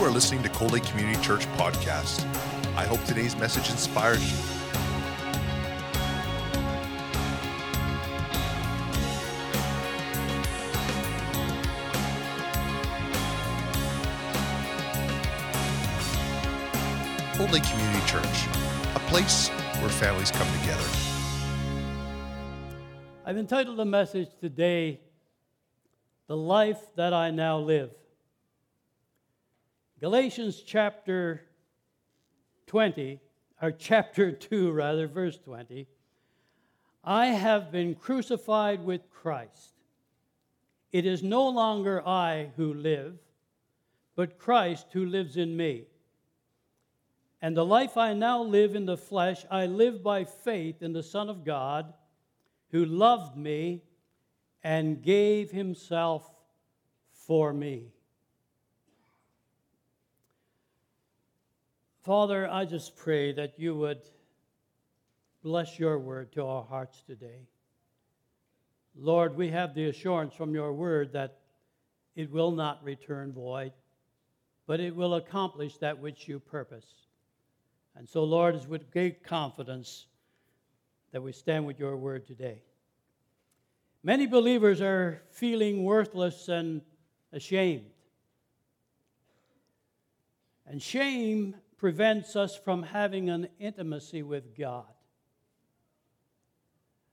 You are listening to Cold Lake Community Church podcast. I hope today's message inspires you. Cold Lake Community Church, a place where families come together. I've entitled the message today, The Life That I Now Live. Galatians chapter 20, or chapter 2, rather, verse 20. I have been crucified with Christ. It is no longer I who live, but Christ who lives in me. And the life I now live in the flesh, I live by faith in the Son of God, who loved me and gave himself for me. Father, I just pray that you would bless your word to our hearts today. Lord, we have the assurance from your word that it will not return void, but it will accomplish that which you purpose. And so, Lord, it's with great confidence that we stand with your word today. Many believers are feeling worthless and ashamed. And shame prevents us from having an intimacy with God.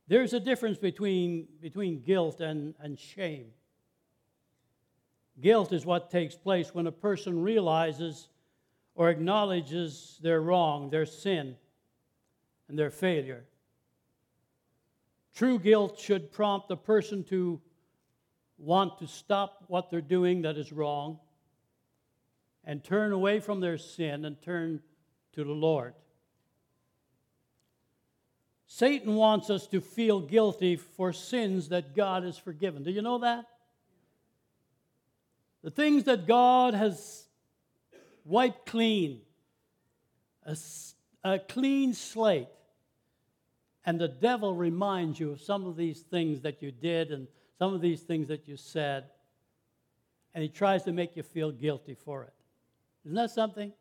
There's a difference between, between guilt and, and shame. Guilt is what takes place when a person realizes or acknowledges their wrong, their sin, and their failure. True guilt should prompt the person to want to stop what they're doing that is wrong and turn away from their sin and turn to the Lord. Satan wants us to feel guilty for sins that God has forgiven. Do you know that? The things that God has wiped clean, a, a clean slate, and the devil reminds you of some of these things that you did and some of these things that you said, and he tries to make you feel guilty for it. Isn't that something?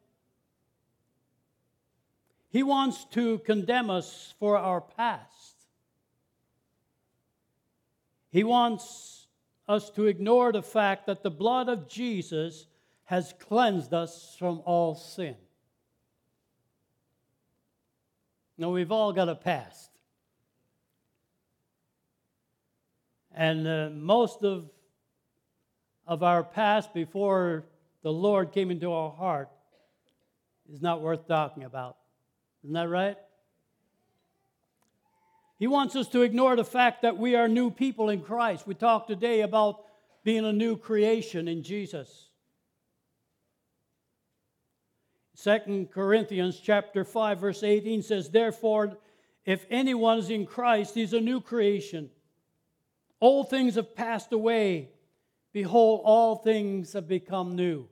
He wants to condemn us for our past. He wants us to ignore the fact that the blood of Jesus has cleansed us from all sin. Now, we've all got a past. And uh, most of, of our past before the Lord came into our heart is not worth talking about. Isn't that right? He wants us to ignore the fact that we are new people in Christ. We talked today about being a new creation in Jesus. 2 Corinthians chapter 5 verse 18 says therefore if anyone is in Christ he's a new creation. Old things have passed away behold all things have become new.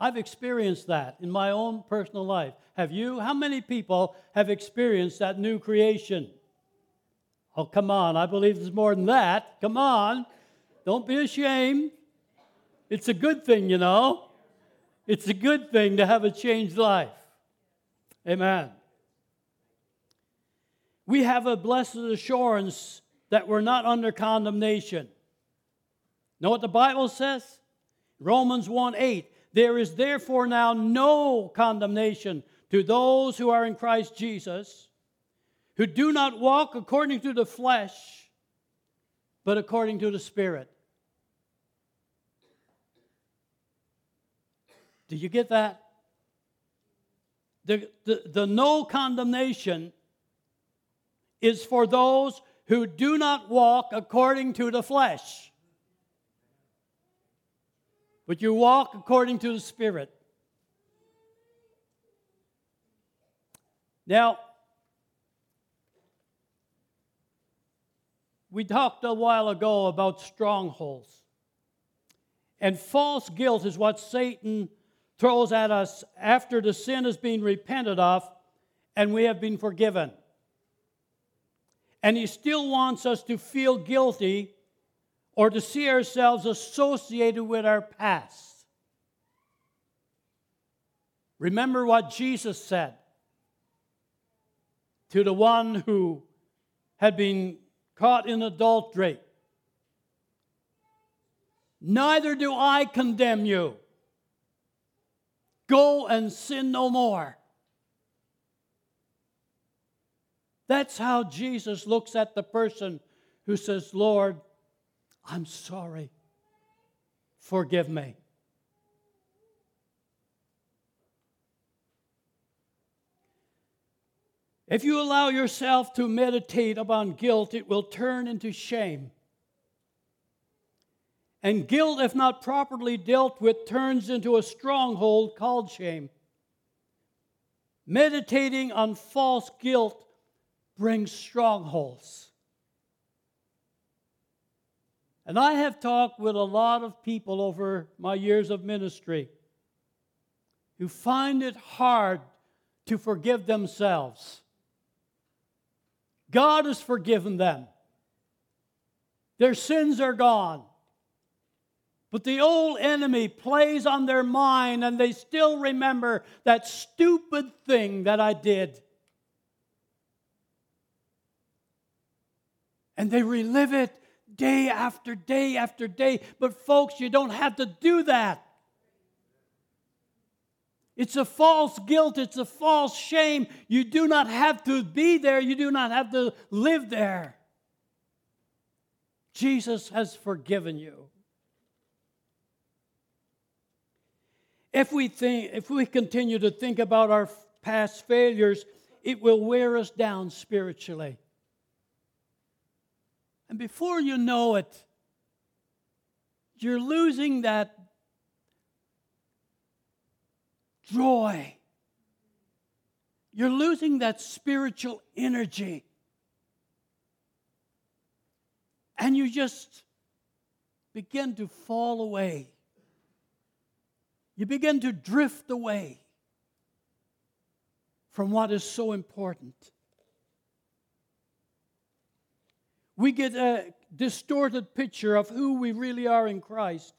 I've experienced that in my own personal life. Have you? How many people have experienced that new creation? Oh, come on. I believe there's more than that. Come on. Don't be ashamed. It's a good thing, you know. It's a good thing to have a changed life. Amen. We have a blessed assurance that we're not under condemnation. Know what the Bible says? Romans 1 8. There is therefore now no condemnation to those who are in Christ Jesus, who do not walk according to the flesh, but according to the Spirit. Do you get that? The, the, the no condemnation is for those who do not walk according to the flesh but you walk according to the Spirit. Now, we talked a while ago about strongholds. And false guilt is what Satan throws at us after the sin has been repented of and we have been forgiven. And he still wants us to feel guilty or to see ourselves associated with our past. Remember what Jesus said to the one who had been caught in adultery. Neither do I condemn you. Go and sin no more. That's how Jesus looks at the person who says, Lord, I'm sorry. Forgive me. If you allow yourself to meditate upon guilt, it will turn into shame. And guilt, if not properly dealt with, turns into a stronghold called shame. Meditating on false guilt brings strongholds. And I have talked with a lot of people over my years of ministry who find it hard to forgive themselves. God has forgiven them. Their sins are gone. But the old enemy plays on their mind and they still remember that stupid thing that I did. And they relive it day after day after day. But, folks, you don't have to do that. It's a false guilt. It's a false shame. You do not have to be there. You do not have to live there. Jesus has forgiven you. If we, think, if we continue to think about our past failures, it will wear us down spiritually. And before you know it, you're losing that joy. You're losing that spiritual energy. And you just begin to fall away. You begin to drift away from what is so important. We get a distorted picture of who we really are in Christ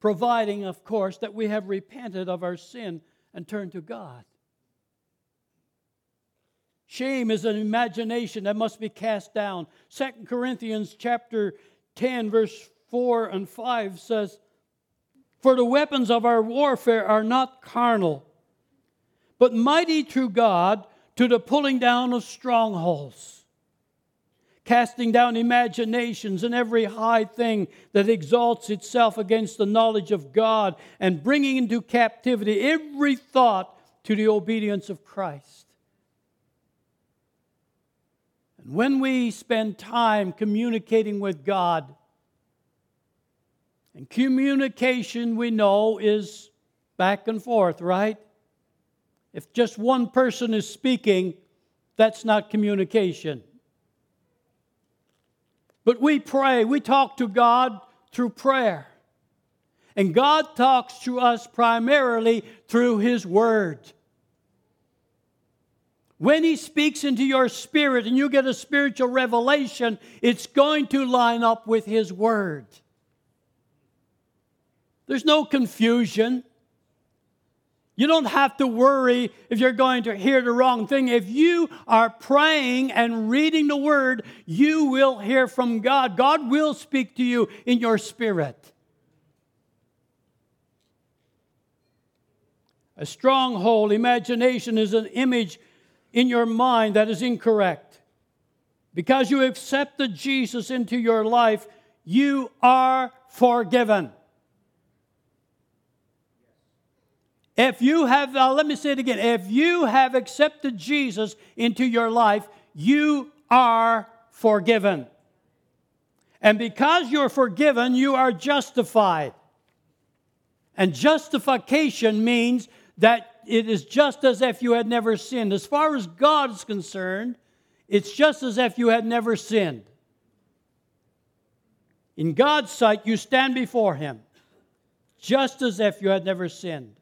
providing, of course, that we have repented of our sin and turned to God. Shame is an imagination that must be cast down. 2 Corinthians chapter 10 verse 4 and 5 says, "For the weapons of our warfare are not carnal, but mighty through God to the pulling down of strongholds." Casting down imaginations and every high thing that exalts itself against the knowledge of God, and bringing into captivity every thought to the obedience of Christ. And when we spend time communicating with God, and communication we know is back and forth, right? If just one person is speaking, that's not communication. But we pray, we talk to God through prayer. And God talks to us primarily through His Word. When He speaks into your spirit and you get a spiritual revelation, it's going to line up with His Word. There's no confusion. You don't have to worry if you're going to hear the wrong thing. If you are praying and reading the word, you will hear from God. God will speak to you in your spirit. A stronghold, imagination, is an image in your mind that is incorrect. Because you accepted Jesus into your life, you are forgiven. If you have, uh, let me say it again, if you have accepted Jesus into your life, you are forgiven. And because you're forgiven, you are justified. And justification means that it is just as if you had never sinned. As far as God is concerned, it's just as if you had never sinned. In God's sight, you stand before Him just as if you had never sinned.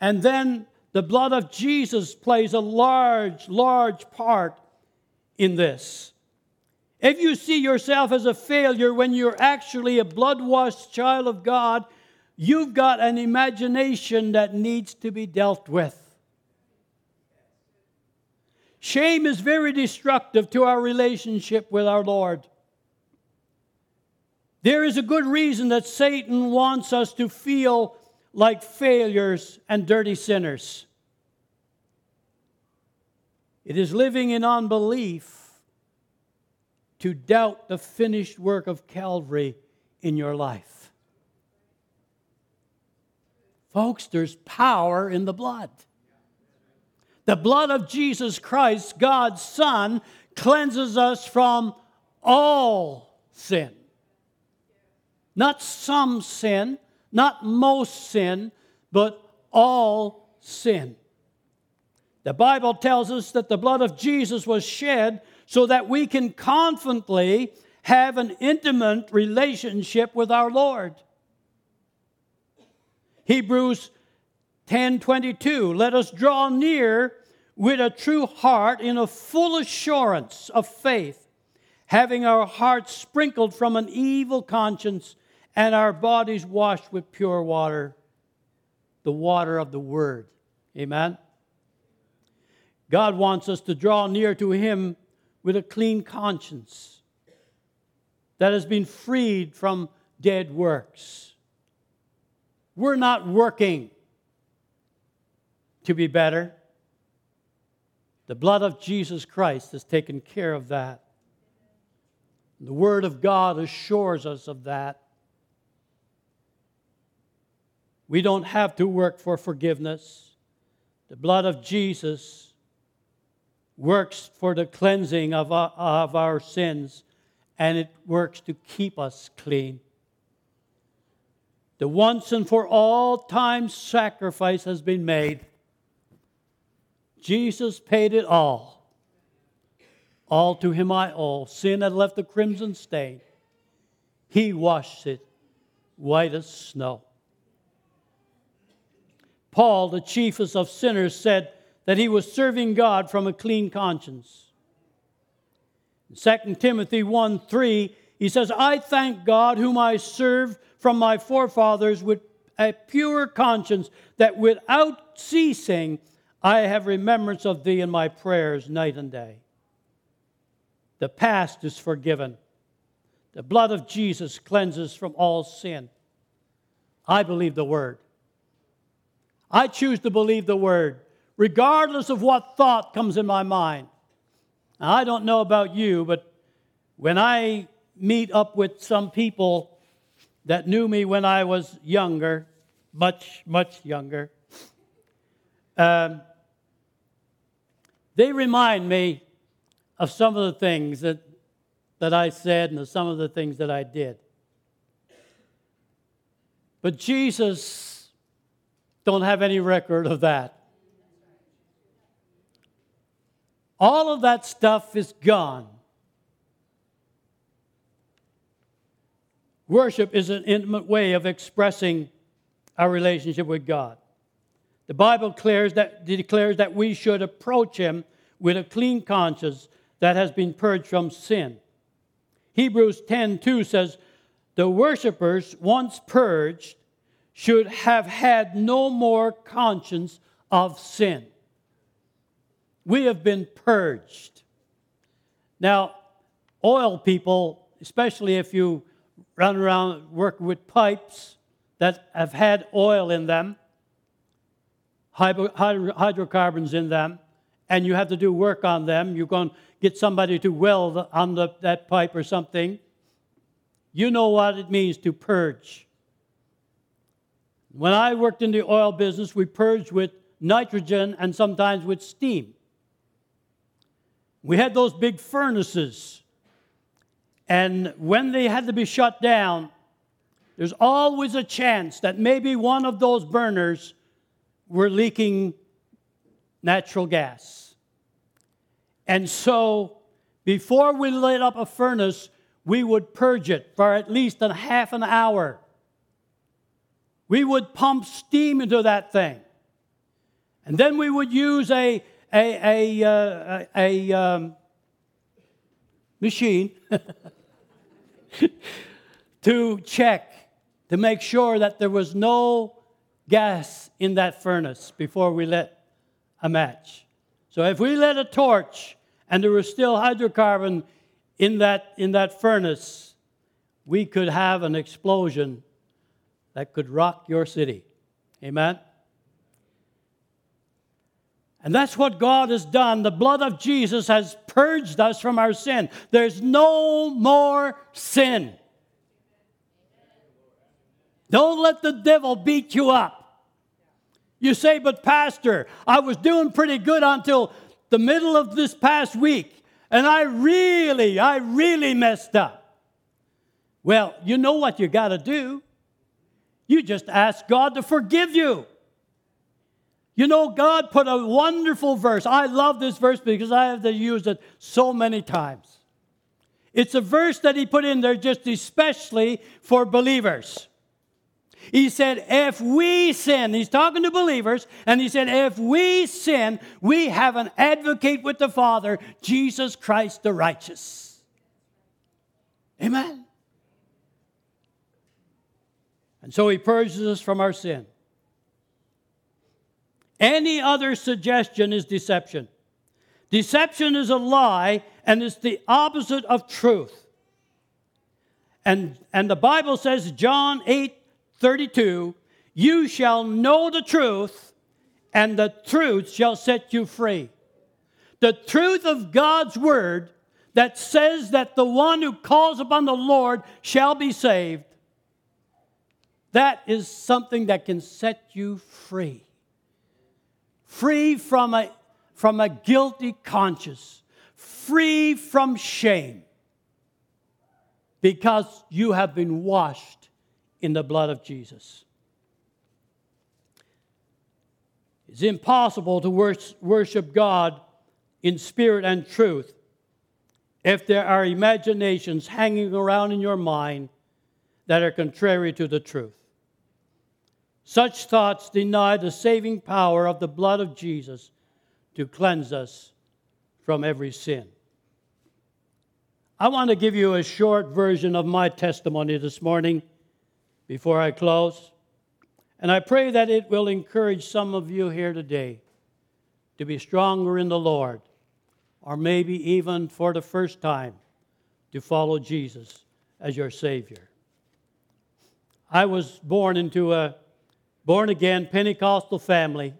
And then the blood of Jesus plays a large, large part in this. If you see yourself as a failure when you're actually a blood washed child of God, you've got an imagination that needs to be dealt with. Shame is very destructive to our relationship with our Lord. There is a good reason that Satan wants us to feel like failures and dirty sinners. It is living in unbelief to doubt the finished work of Calvary in your life. Folks, there's power in the blood. The blood of Jesus Christ, God's Son, cleanses us from all sin. Not some sin, not most sin, but all sin. The Bible tells us that the blood of Jesus was shed so that we can confidently have an intimate relationship with our Lord. Hebrews 10:22 Let us draw near with a true heart in a full assurance of faith having our hearts sprinkled from an evil conscience and our bodies washed with pure water the water of the word amen God wants us to draw near to him with a clean conscience that has been freed from dead works. We're not working to be better. The blood of Jesus Christ has taken care of that. The Word of God assures us of that. We don't have to work for forgiveness. The blood of Jesus works for the cleansing of our, of our sins, and it works to keep us clean. The once and for all time sacrifice has been made. Jesus paid it all. All to him I owe. Sin had left a crimson stain. He washed it white as snow. Paul, the chiefest of sinners, said, that he was serving God from a clean conscience. In 2 Timothy 1 3, he says, I thank God whom I serve from my forefathers with a pure conscience, that without ceasing I have remembrance of thee in my prayers night and day. The past is forgiven. The blood of Jesus cleanses from all sin. I believe the word. I choose to believe the word regardless of what thought comes in my mind. Now, I don't know about you, but when I meet up with some people that knew me when I was younger, much, much younger, um, they remind me of some of the things that, that I said and some of the things that I did. But Jesus don't have any record of that. All of that stuff is gone. Worship is an intimate way of expressing our relationship with God. The Bible declares that, declares that we should approach Him with a clean conscience that has been purged from sin. Hebrews 10:2 says, "The worshippers once purged should have had no more conscience of sin." We have been purged. Now, oil people, especially if you run around work with pipes that have had oil in them, hydrocarbons in them, and you have to do work on them, you're going to get somebody to weld on the, that pipe or something. You know what it means to purge. When I worked in the oil business, we purged with nitrogen and sometimes with steam. We had those big furnaces. And when they had to be shut down, there's always a chance that maybe one of those burners were leaking natural gas. And so, before we lit up a furnace, we would purge it for at least a half an hour. We would pump steam into that thing. And then we would use a, a, a, uh, a, um, machine to check to make sure that there was no gas in that furnace before we lit a match. So if we lit a torch and there was still hydrocarbon in that, in that furnace, we could have an explosion that could rock your city. Amen? And that's what God has done. The blood of Jesus has purged us from our sin. There's no more sin. Don't let the devil beat you up. You say, but Pastor, I was doing pretty good until the middle of this past week, and I really, I really messed up. Well, you know what you got to do. You just ask God to forgive you. You know, God put a wonderful verse. I love this verse because I have to use it so many times. It's a verse that He put in there just especially for believers. He said, if we sin, he's talking to believers, and he said, if we sin, we have an advocate with the Father, Jesus Christ the righteous. Amen. And so he purges us from our sin. Any other suggestion is deception. Deception is a lie and it's the opposite of truth. And, and the Bible says, John 8 32, you shall know the truth, and the truth shall set you free. The truth of God's word that says that the one who calls upon the Lord shall be saved, that is something that can set you free. Free from a, from a guilty conscience, free from shame, because you have been washed in the blood of Jesus. It's impossible to worship God in spirit and truth if there are imaginations hanging around in your mind that are contrary to the truth. Such thoughts deny the saving power of the blood of Jesus to cleanse us from every sin. I want to give you a short version of my testimony this morning before I close. And I pray that it will encourage some of you here today to be stronger in the Lord, or maybe even for the first time to follow Jesus as your Savior. I was born into a born again Pentecostal family,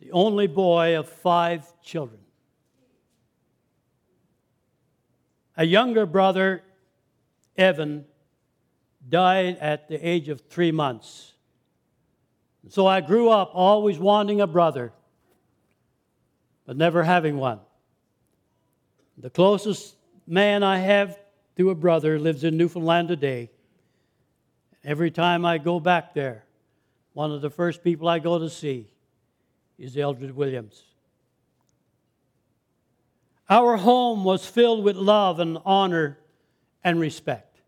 the only boy of five children. A younger brother, Evan, died at the age of three months. So I grew up always wanting a brother, but never having one. The closest man I have to a brother lives in Newfoundland today. Every time I go back there, one of the first people I go to see is Eldred Williams. Our home was filled with love and honor and respect.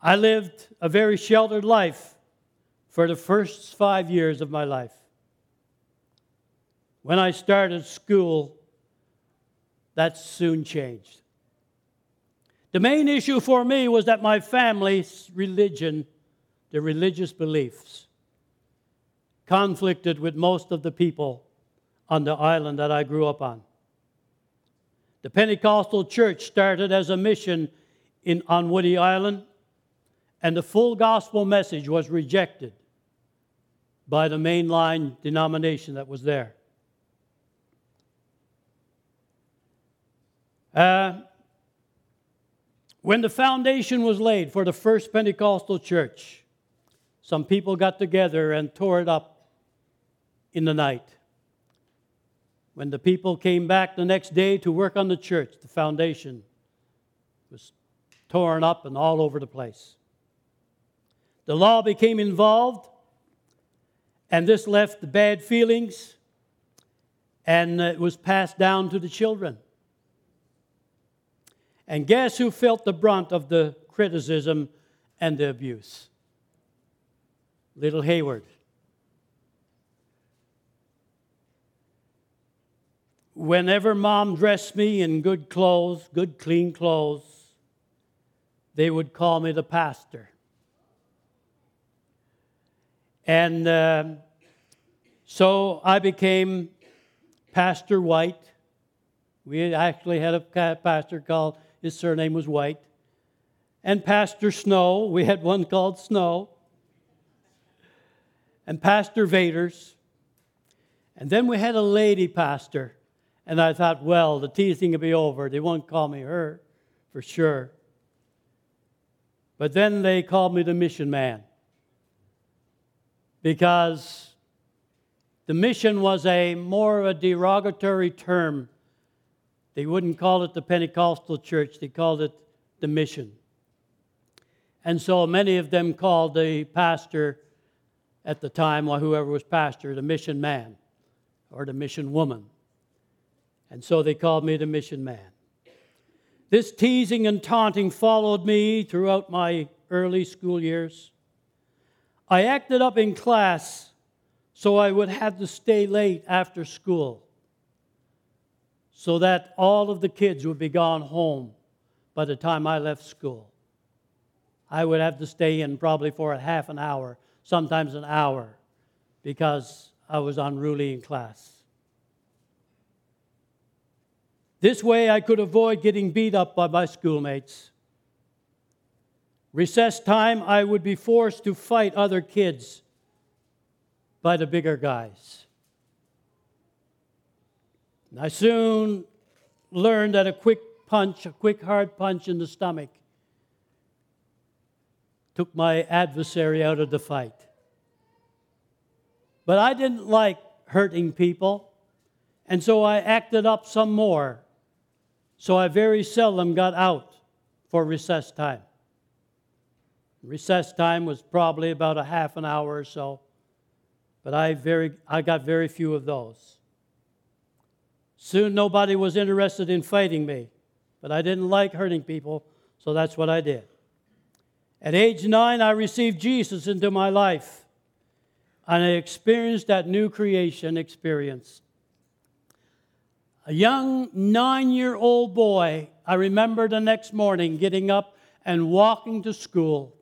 I lived a very sheltered life for the first five years of my life. When I started school, that soon changed. The main issue for me was that my family's religion, the religious beliefs, conflicted with most of the people on the island that I grew up on. The Pentecostal church started as a mission in, on Woody Island and the full gospel message was rejected by the mainline denomination that was there. Uh, when the foundation was laid for the first Pentecostal church, some people got together and tore it up in the night. When the people came back the next day to work on the church, the foundation was torn up and all over the place. The law became involved, and this left the bad feelings, and it was passed down to the children. And guess who felt the brunt of the criticism and the abuse? Little Hayward. whenever mom dressed me in good clothes, good clean clothes, they would call me the pastor. And uh, so I became Pastor White. We actually had a pastor called, his surname was White. And Pastor Snow, we had one called Snow. And Pastor Vaders. And then we had a lady pastor. And I thought, well, the teasing will be over. They won't call me her for sure. But then they called me the mission man because the mission was a more of a derogatory term. They wouldn't call it the Pentecostal church, they called it the mission. And so many of them called the pastor at the time, or whoever was pastor, the mission man or the mission woman. And so they called me the mission man. This teasing and taunting followed me throughout my early school years. I acted up in class so I would have to stay late after school so that all of the kids would be gone home by the time I left school. I would have to stay in probably for a half an hour, sometimes an hour, because I was unruly in class. This way, I could avoid getting beat up by my schoolmates. Recess time, I would be forced to fight other kids by the bigger guys. And I soon learned that a quick punch, a quick hard punch in the stomach, took my adversary out of the fight. But I didn't like hurting people, and so I acted up some more. So I very seldom got out for recess time. Recess time was probably about a half an hour or so, but I, very, I got very few of those. Soon nobody was interested in fighting me, but I didn't like hurting people, so that's what I did. At age nine, I received Jesus into my life, and I experienced that new creation experience. A young nine year old boy, I remember the next morning getting up and walking to school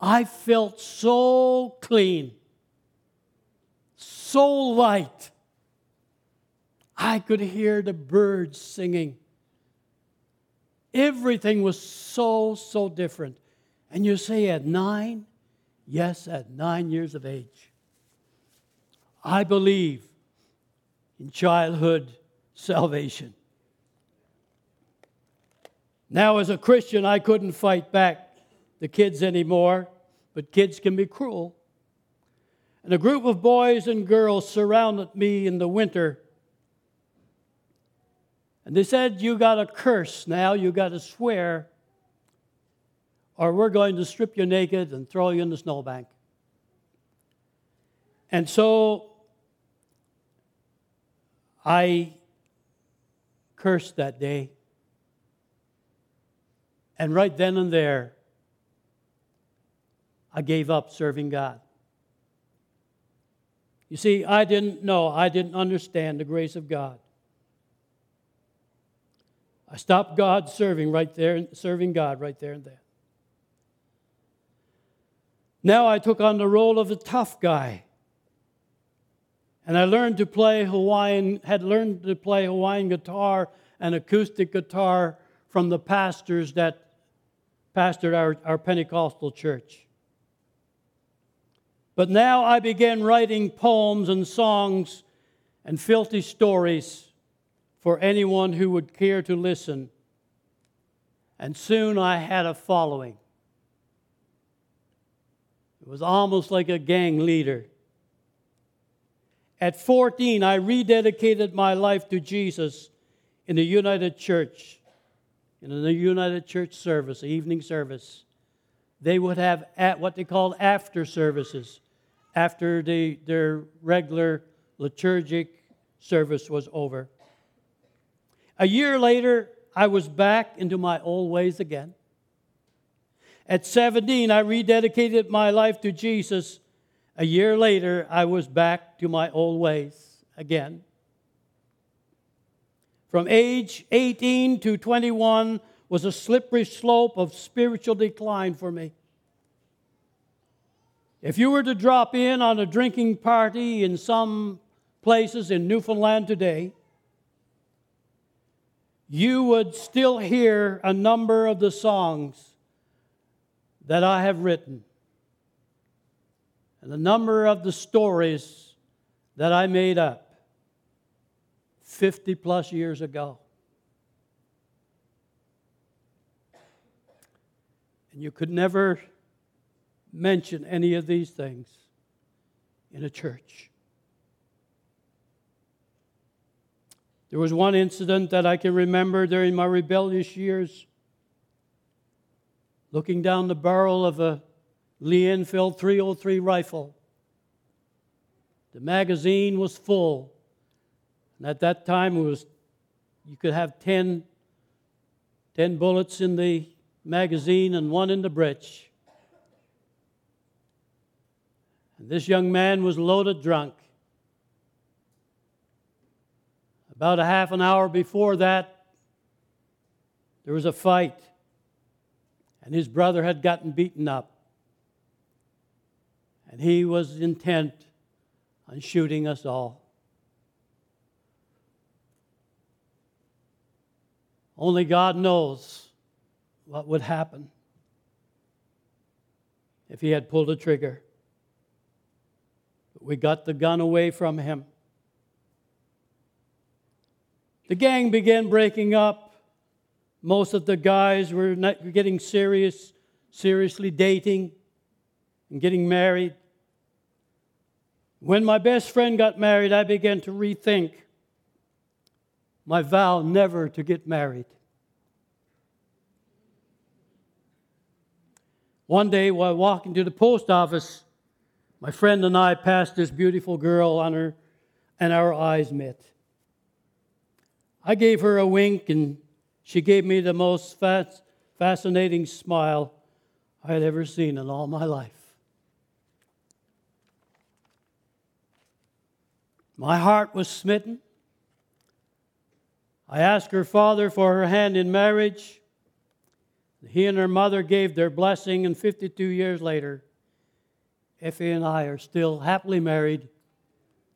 I felt so clean, so light. I could hear the birds singing. Everything was so, so different. And you say at nine? Yes, at nine years of age. I believe in childhood salvation. Now, as a Christian, I couldn't fight back the kids anymore, but kids can be cruel. And a group of boys and girls surrounded me in the winter. And they said, You got to curse now, you got to swear, or we're going to strip you naked and throw you in the snowbank. And so I cursed that day. And right then and there, I gave up serving God. You see, I didn't know, I didn't understand the grace of God. I stopped God serving right there, serving God right there and then. Now I took on the role of a tough guy. And I learned to play Hawaiian, had learned to play Hawaiian guitar and acoustic guitar from the pastors that pastored our, our Pentecostal church. But now I began writing poems and songs and filthy stories for anyone who would care to listen. And soon I had a following. It was almost like a gang leader. At 14, I rededicated my life to Jesus in the United Church, in the United Church service, evening service. They would have at what they called after services after the, their regular liturgic service was over. A year later, I was back into my old ways again. At 17, I rededicated my life to Jesus. A year later, I was back to my old ways again. from age 18 to 21 was a slippery slope of spiritual decline for me. If you were to drop in on a drinking party in some places in Newfoundland today, you would still hear a number of the songs that I have written and the number of the stories that I made up 50 plus years ago. And you could never mention any of these things in a church. There was one incident that I can remember during my rebellious years. Looking down the barrel of a Lee Enfield 303 rifle. The magazine was full. And at that time, it was, you could have 10, 10 bullets in the magazine and one in the breech. And this young man was loaded drunk. About a half an hour before that, there was a fight, and his brother had gotten beaten up. And he was intent on shooting us all. Only God knows what would happen if he had pulled a trigger. But we got the gun away from him. The gang began breaking up. Most of the guys were getting serious, seriously dating and getting married. When my best friend got married, I began to rethink my vow never to get married. One day, while walking to the post office, my friend and I passed this beautiful girl on her, and our eyes met. I gave her a wink, and she gave me the most fascinating smile I had ever seen in all my life. My heart was smitten. I asked her father for her hand in marriage. He and her mother gave their blessing, and 52 years later, Effie and I are still happily married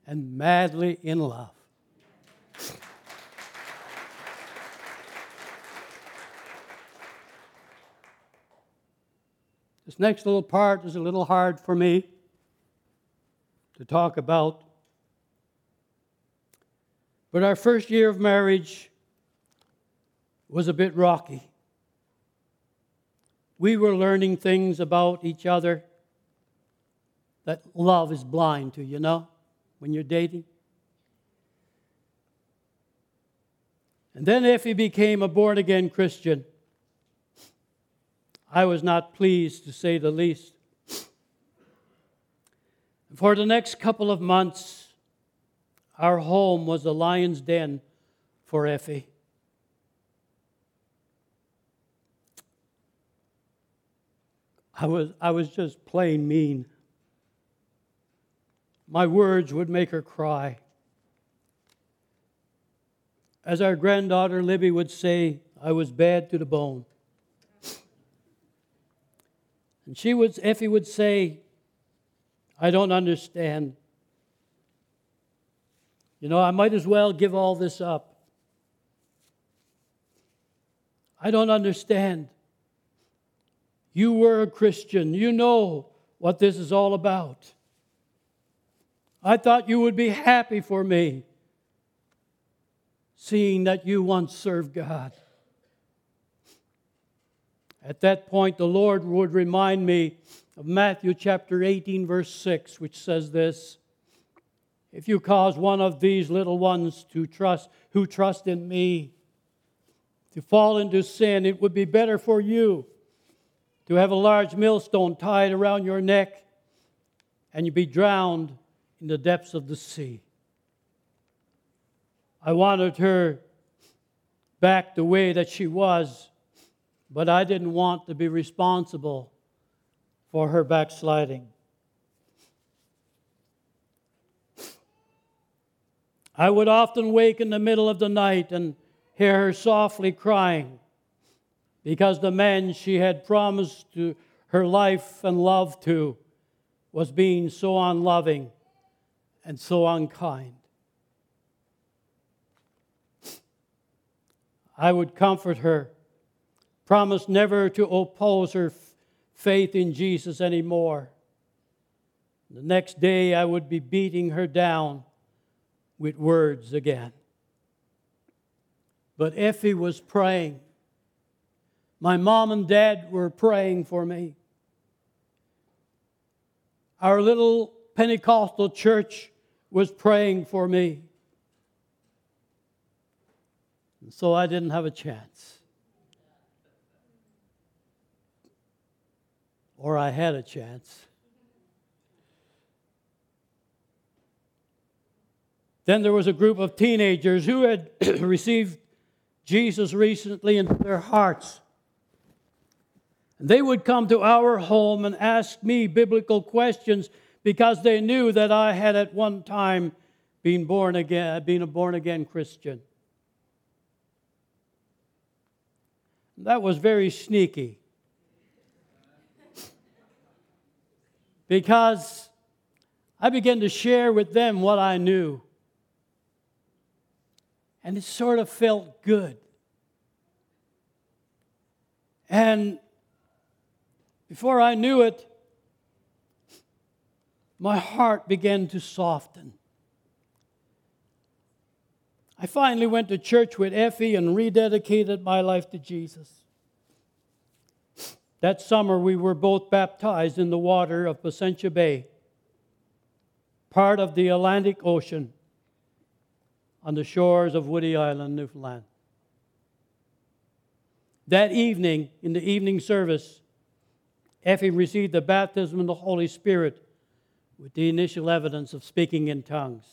and madly in love. This next little part is a little hard for me to talk about. But our first year of marriage was a bit rocky. We were learning things about each other that love is blind to, you know, when you're dating. And then, Effie became a born again Christian, I was not pleased, to say the least. For the next couple of months, our home was a lion's den for Effie. I was, I was just plain mean. My words would make her cry. As our granddaughter Libby would say, I was bad to the bone. And she would, Effie would say, I don't understand. You know, I might as well give all this up. I don't understand. You were a Christian. You know what this is all about. I thought you would be happy for me, seeing that you once served God. At that point, the Lord would remind me of Matthew chapter 18, verse 6, which says this If you cause one of these little ones to trust, who trust in me, to fall into sin, it would be better for you to have a large millstone tied around your neck and you be drowned in the depths of the sea. I wanted her back the way that she was but I didn't want to be responsible for her backsliding. I would often wake in the middle of the night and hear her softly crying because the man she had promised to her life and love to was being so unloving and so unkind. I would comfort her, promise never to oppose her faith in Jesus anymore. The next day, I would be beating her down with words again. But Effie was praying. My mom and dad were praying for me. Our little Pentecostal church was praying for me. And so I didn't have a chance. Or I had a chance. Then there was a group of teenagers who had received Jesus recently into their hearts. And they would come to our home and ask me biblical questions because they knew that I had at one time been born again, been a born again Christian. That was very sneaky. Because I began to share with them what I knew. And it sort of felt good. And before I knew it, my heart began to soften. I finally went to church with Effie and rededicated my life to Jesus. That summer, we were both baptized in the water of Placentia Bay, part of the Atlantic Ocean, on the shores of Woody Island, Newfoundland. That evening, in the evening service, Effie received the baptism of the Holy Spirit with the initial evidence of speaking in tongues.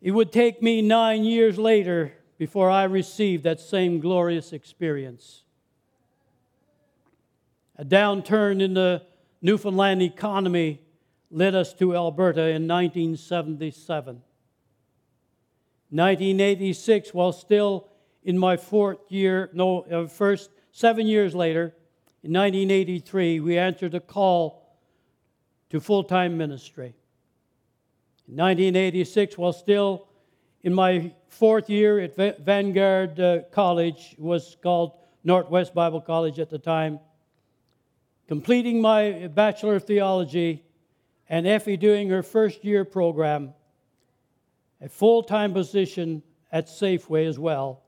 It would take me nine years later before I received that same glorious experience. A downturn in the Newfoundland economy led us to Alberta in 1977. 1986, while still in my fourth year, no, uh, first seven years later, in 1983, we answered a call to full time ministry. In 1986, while still in my fourth year at Vanguard uh, College, was called Northwest Bible College at the time, completing my Bachelor of Theology, and Effie doing her first year program, a full time position at Safeway as well,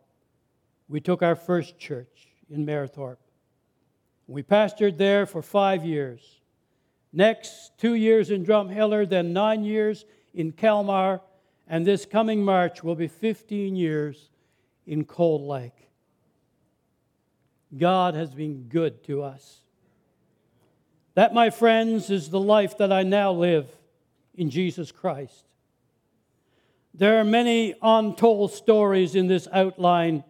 we took our first church in Mayerthorpe. We pastored there for five years. Next, two years in Drumheller, then nine years in Calmar, and this coming March will be 15 years in Cold Lake. God has been good to us. That, my friends, is the life that I now live in Jesus Christ. There are many untold stories in this outline,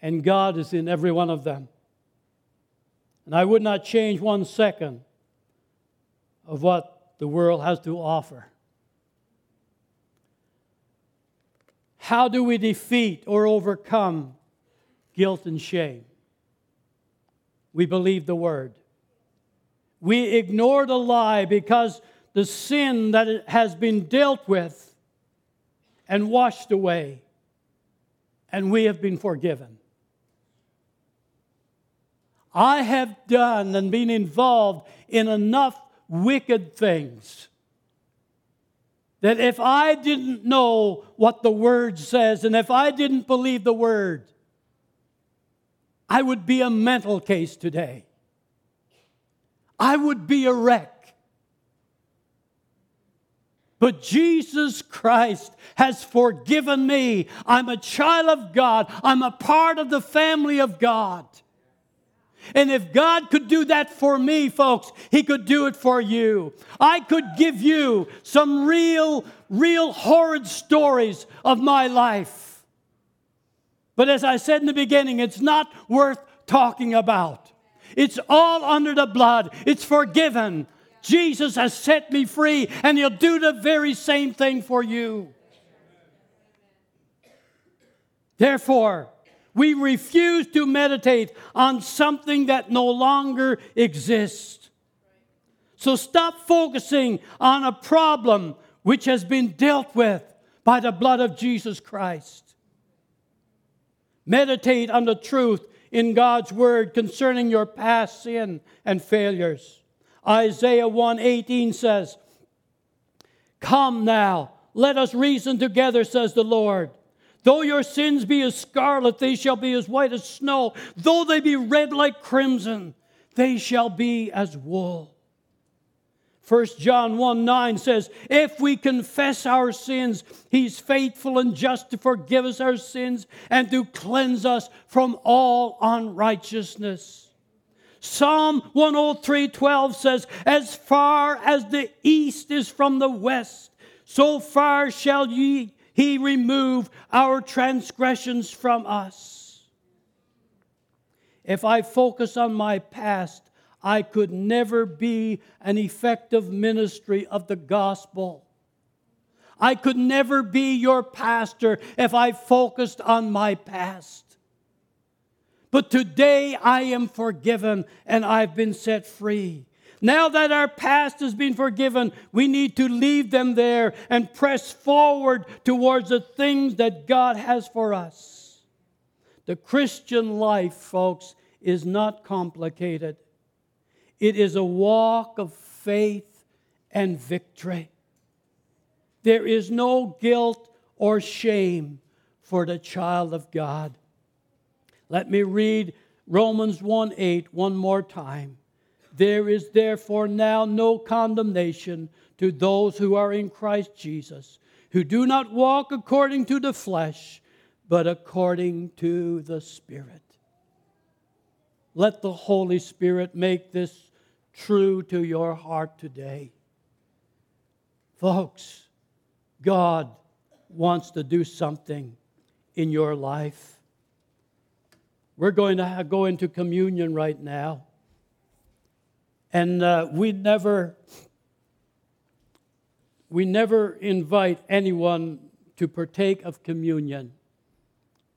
and God is in every one of them. And I would not change one second of what the world has to offer. How do we defeat or overcome guilt and shame? We believe the word. We ignore the lie because the sin that has been dealt with and washed away, and we have been forgiven. I have done and been involved in enough wicked things that if I didn't know what the Word says and if I didn't believe the Word, I would be a mental case today. I would be a wreck. But Jesus Christ has forgiven me. I'm a child of God. I'm a part of the family of God. And if God could do that for me, folks, He could do it for you. I could give you some real, real horrid stories of my life. But as I said in the beginning, it's not worth talking about. It's all under the blood, it's forgiven. Jesus has set me free, and He'll do the very same thing for you. Therefore, we refuse to meditate on something that no longer exists. So stop focusing on a problem which has been dealt with by the blood of Jesus Christ. Meditate on the truth in God's word concerning your past sin and failures. Isaiah 1:18 says, "Come now, let us reason together," says the Lord. Though your sins be as scarlet, they shall be as white as snow. Though they be red like crimson, they shall be as wool. 1 John 1 9 says, If we confess our sins, he's faithful and just to forgive us our sins and to cleanse us from all unrighteousness. Psalm 103 12 says, As far as the east is from the west, so far shall ye he remove our transgressions from us. If I focus on my past, I could never be an effective ministry of the gospel. I could never be your pastor if I focused on my past. But today I am forgiven and I've been set free. Now that our past has been forgiven, we need to leave them there and press forward towards the things that God has for us. The Christian life, folks, is not complicated, it is a walk of faith and victory. There is no guilt or shame for the child of God. Let me read Romans 1 8 one more time. There is therefore now no condemnation to those who are in Christ Jesus, who do not walk according to the flesh, but according to the Spirit. Let the Holy Spirit make this true to your heart today. Folks, God wants to do something in your life. We're going to go into communion right now. And uh, we never we never invite anyone to partake of communion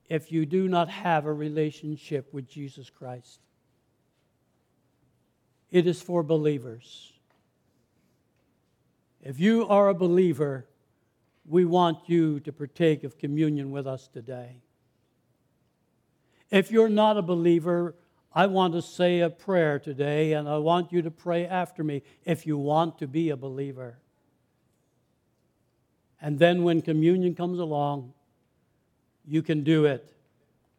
if you do not have a relationship with Jesus Christ. It is for believers. If you are a believer, we want you to partake of communion with us today. If you're not a believer, I want to say a prayer today, and I want you to pray after me if you want to be a believer. And then when communion comes along, you can do it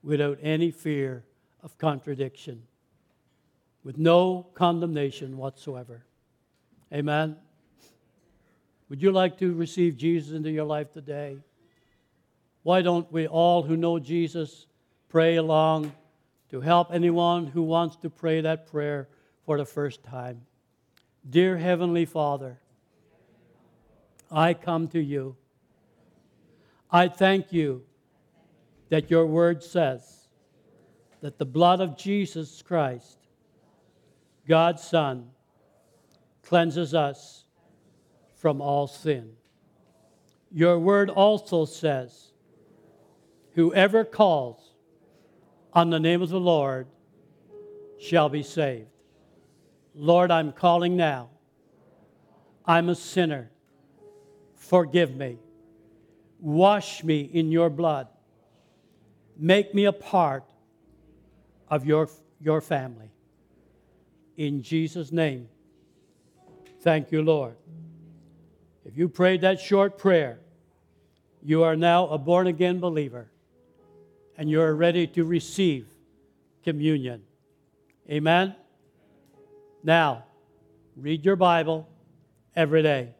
without any fear of contradiction, with no condemnation whatsoever. Amen. Would you like to receive Jesus into your life today? Why don't we all who know Jesus pray along? to help anyone who wants to pray that prayer for the first time. Dear Heavenly Father, I come to you. I thank you that your word says that the blood of Jesus Christ, God's Son, cleanses us from all sin. Your word also says, whoever calls on the name of the Lord shall be saved. Lord, I'm calling now. I'm a sinner. Forgive me. Wash me in your blood. Make me a part of your, your family. In Jesus' name. Thank you, Lord. If you prayed that short prayer, you are now a born again believer and you're ready to receive communion. Amen? Now, read your Bible every day.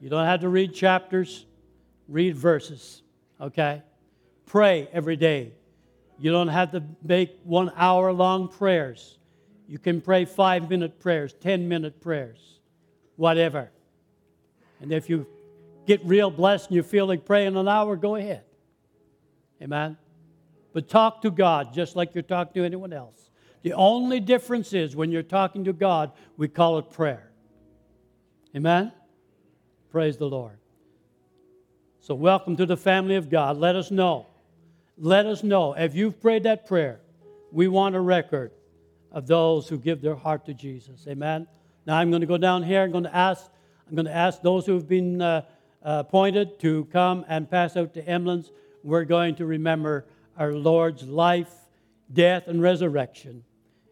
You don't have to read chapters, read verses, okay? Pray every day. You don't have to make one hour long prayers. You can pray five minute prayers, 10 minute prayers, whatever. And if you get real blessed and you feel like praying an hour, go ahead. Amen? but talk to God just like you're talking to anyone else. The only difference is when you're talking to God, we call it prayer. Amen? Praise the Lord. So, welcome to the family of God. Let us know let us know. If you've prayed that prayer, we want a record of those who give their heart to Jesus. Amen. Now I'm going to go down here. I'm going to ask. I'm going to ask those who have been uh, appointed to come and pass out the emblems. We're going to remember our Lord's life, death, and resurrection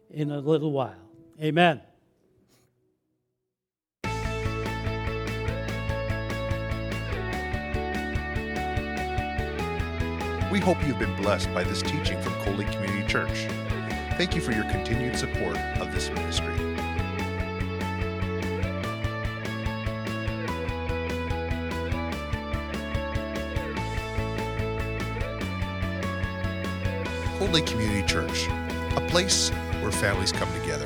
in a little while. Amen. We hope you've been blessed by this teaching from Cold Lake Community Church. Thank you for your continued support of this ministry. Lake Community Church, a place where families come together.